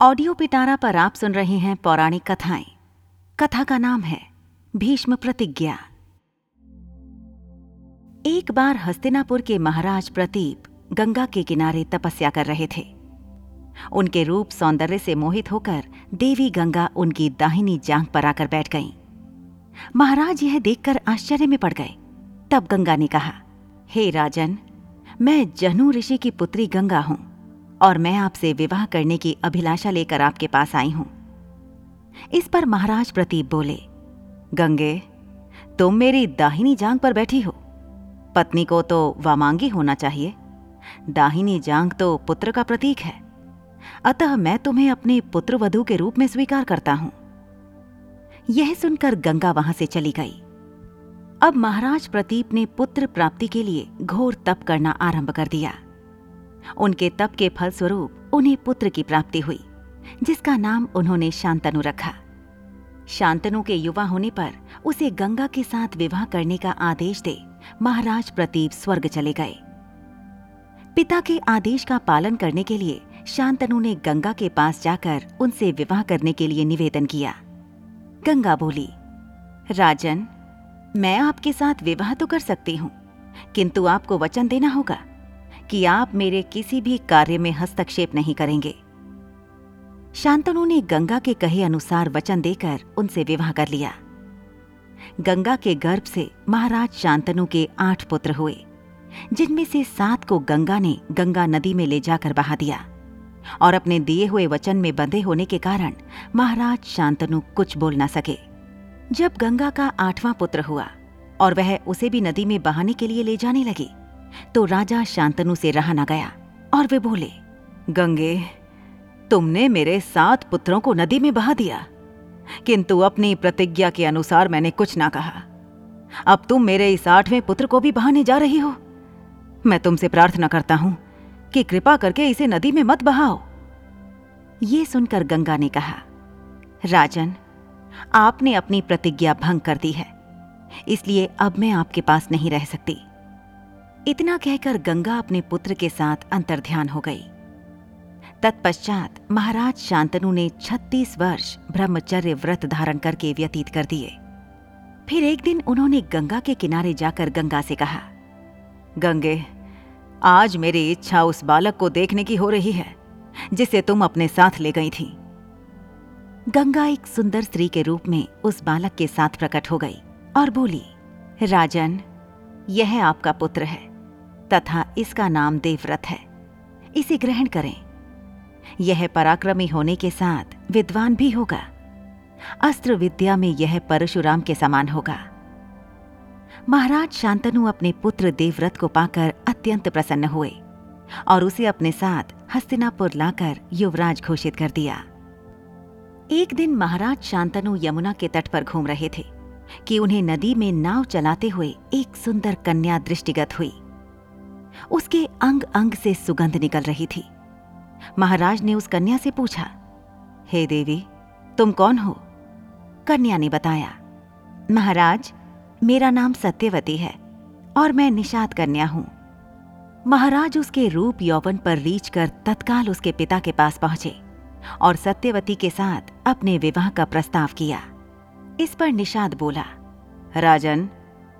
Audio पिटारा पर आप सुन रहे हैं पौराणिक कथाएँ। कथा का नाम है भीष्म प्रतिज्ञा। एक बार हस्तिनापुर के महाराज प्रतीप गंगा के किनारे तपस्या कर रहे थे। उनके रूप सौंदर्य से मोहित होकर देवी गंगा उनकी दाहिनी जांघ पर आकर बैठ गईं। महाराज यह देखकर आश्चर्य में पड़ गए। तब गंगा ने कहा, हे राजन, मैं जहनु ऋषि की पुत्री गंगा हूँ। और मैं आपसे विवाह करने की अभिलाषा लेकर आपके पास आई हूँ। इस पर महाराज प्रतीप बोले, गंगे, तुम मेरी दाहिनी जांग पर बैठी हो। पत्नी को तो वामांगी होना चाहिए। दाहिनी जांग तो पुत्र का प्रतीक है। अतः मैं तुम्हें अपने पुत्र वधु के रूप में स्वीकार करता हूँ। यह सुनकर गंगा वहाँ से चली गई। अब महाराज प्रतीप ने पुत्र प्राप्ति के लिए घोर तप करना आरंभ कर दिया। उनके तप के फलस्वरूप उन्हें पुत्र की प्राप्ति हुई, जिसका नाम उन्होंने शांतनु रखा। शांतनु के युवा होने पर उसे गंगा के साथ विवाह करने का आदेश दे महाराज प्रतीप स्वर्ग चले गए। पिता के आदेश का पालन करने के लिए शांतनु ने गंगा के पास जाकर उनसे विवाह करने के लिए निवेदन किया। गंगा बोली, राजन, मैं आपके साथ विवाह तो कर सकती हूँ, किंतु आपको वचन देना होगा। कि आप मेरे किसी भी कार्य में हस्तक्षेप नहीं करेंगे। शांतनु ने गंगा के कहे अनुसार वचन देकर उनसे विवाह कर लिया। गंगा के गर्भ से महाराज शांतनु के आठ पुत्र हुए, जिनमें से सात को गंगा ने गंगा नदी में ले जाकर बहा दिया और अपने दिए हुए वचन में बंधे होने के कारण महाराज शांतनु कुछ बोल न सके। जब गंगा का आठवां पुत्र हुआ और वह उसे भी नदी में बहाने के लिए ले जाने लगी तो राजा शांतनु से रहा न गया और वे बोले, गंगे, तुमने मेरे सात पुत्रों को नदी में बहा दिया। किंतु अपनी प्रतिज्ञा के अनुसार मैंने कुछ ना कहा। अब तुम मेरे इस आठवें पुत्र को भी बहाने जा रही हो। मैं तुमसे प्रार्थना करता हूँ कि कृपा करके इसे नदी में मत बहाओ। ये सुनकर गंगा ने कहा, राजन, आपने अपनी प्रतिज्ञा भंग कर दी है। इसलिए अब मैं आपके पास नहीं रह सकती। इतना कहकर गंगा अपने पुत्र के साथ अंतर्ध्यान हो गई। तत्पश्चात महाराज शांतनु ने 36 वर्ष ब्रह्मचर्य व्रत धारण करके व्यतीत कर दिए। फिर एक दिन उन्होंने गंगा के किनारे जाकर गंगा से कहा, गंगे, आज मेरी इच्छा उस बालक को देखने की हो रही है, जिसे तुम अपने साथ ले गई थी। गंगा एक सुंदर स्त्री के रूप में उस बालक के साथ प्रकट हो गई और बोली, राजन, यह आपका पुत्र है। तथा इसका नाम देवव्रत है। इसे ग्रहण करें। यह पराक्रमी होने के साथ विद्वान भी होगा। अस्त्र विद्या में यह परशुराम के समान होगा। महाराज शांतनु अपने पुत्र देवव्रत को पाकर अत्यंत प्रसन्न हुए और उसे अपने साथ हस्तिनापुर लाकर युवराज घोषित कर दिया। एक दिन महाराज शांतनु यमुना के तट पर घूम रहे थे कि उन्हें नदी में नाव चलाते हुए एक सुंदर कन्या दृष्टिगत हुई। उसके अंग अंग से सुगंध निकल रही थी। महाराज ने उस कन्या से पूछा, हे देवी, तुम कौन हो? कन्या ने बताया, महाराज, मेरा नाम सत्यवती है और मैं निषाद कन्या हूँ। महाराज उसके रूप यौवन पर रीछ कर तत्काल उसके पिता के पास पहुँचे और सत्यवती के साथ अपने विवाह का प्रस्ताव किया। इस पर निषाद बोला, राजन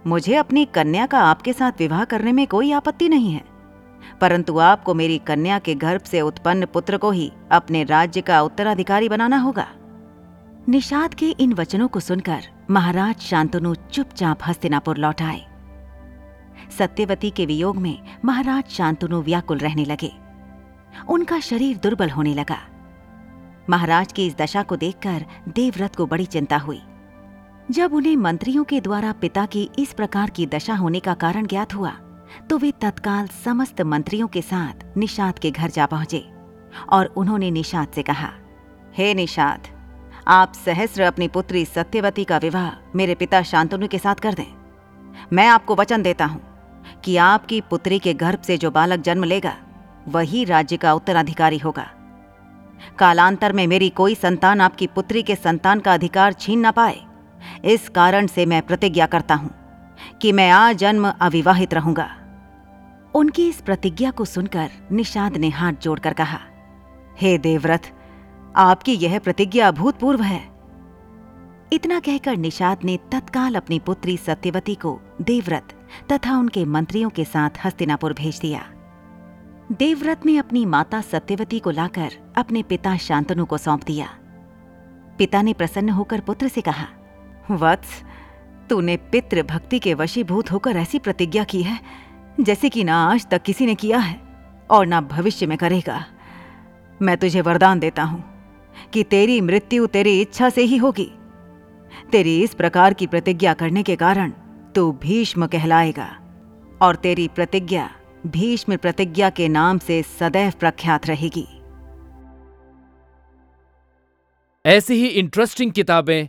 मुझे अपनी कन्या का आपके साथ विवाह करने में कोई आपत्ति नहीं है। परंतु आपको मेरी कन्या के गर्भ से उत्पन्न पुत्र को ही अपने राज्य का उत्तराधिकारी बनाना होगा। निषाद के इन वचनों को सुनकर महाराज शांतनु चुपचाप हस्तिनापुर लौट आए। सत्यवती के वियोग में महाराज शांतनु व्याकुल रहने लगे। उनका शरीर दुर्बल होने लगा। महाराज की इस दशा को देखकर देवव्रत को बड़ी चिंता हुई। जब उन्हें मंत्रियों के द्वारा पिता की इस प्रकार की दशा होने का कारण ज्ञात हुआ तो वे तत्काल समस्त मंत्रियों के साथ निषाद के घर जा पहुँचे और उन्होंने निषाद से कहा, हे hey निषाद, आप सहस्र अपनी पुत्री सत्यवती का विवाह मेरे पिता शांतनु के साथ कर दें। मैं आपको वचन देता हूँ कि आपकी पुत्री के गर्भ से जो बालक जन्म लेगा, वही राज्य का उत्तराधिकारी होगा। कालांतर में मेरी कोई संतान आपकी पुत्री के संतान का अधिकार छीन न पाए। इस कारण से मैं प्रतिज्ञा करता हूँ कि मैं आजन्म अविवाहित रहूँगा। उनकी इस प्रतिज्ञा को सुनकर निषाद ने हाथ जोड़कर कहा, हे देवव्रत, आपकी यह प्रतिज्ञा अभूतपूर्व है। इतना कहकर निषाद ने तत्काल अपनी पुत्री सत्यवती को देवव्रत तथा उनके मंत्रियों के साथ हस्तिनापुर भेज दिया। देवव्रत ने अपनी माता सत्यवती को लाकर अपने पिता शांतनु को सौंप दिया। पिता ने प्रसन्न होकर पुत्र से कहा वत्स, तूने पितृ भक्ति के वशीभूत होकर ऐसी प्रतिज्ञा की है, जैसे कि ना आज तक किसी ने किया है, और ना भविष्य में करेगा। मैं तुझे वरदान देता हूँ कि तेरी मृत्यु तेरी इच्छा से ही होगी। तेरी इस प्रकार की प्रतिज्ञा करने के कारण तू भीष्म कहलाएगा, और तेरी प्रतिज्ञा भीष्म प्रतिज्ञा के नाम से सदैव प्रख्यात रहेगी। ऐसी ही इंटरेस्टिंग किताबें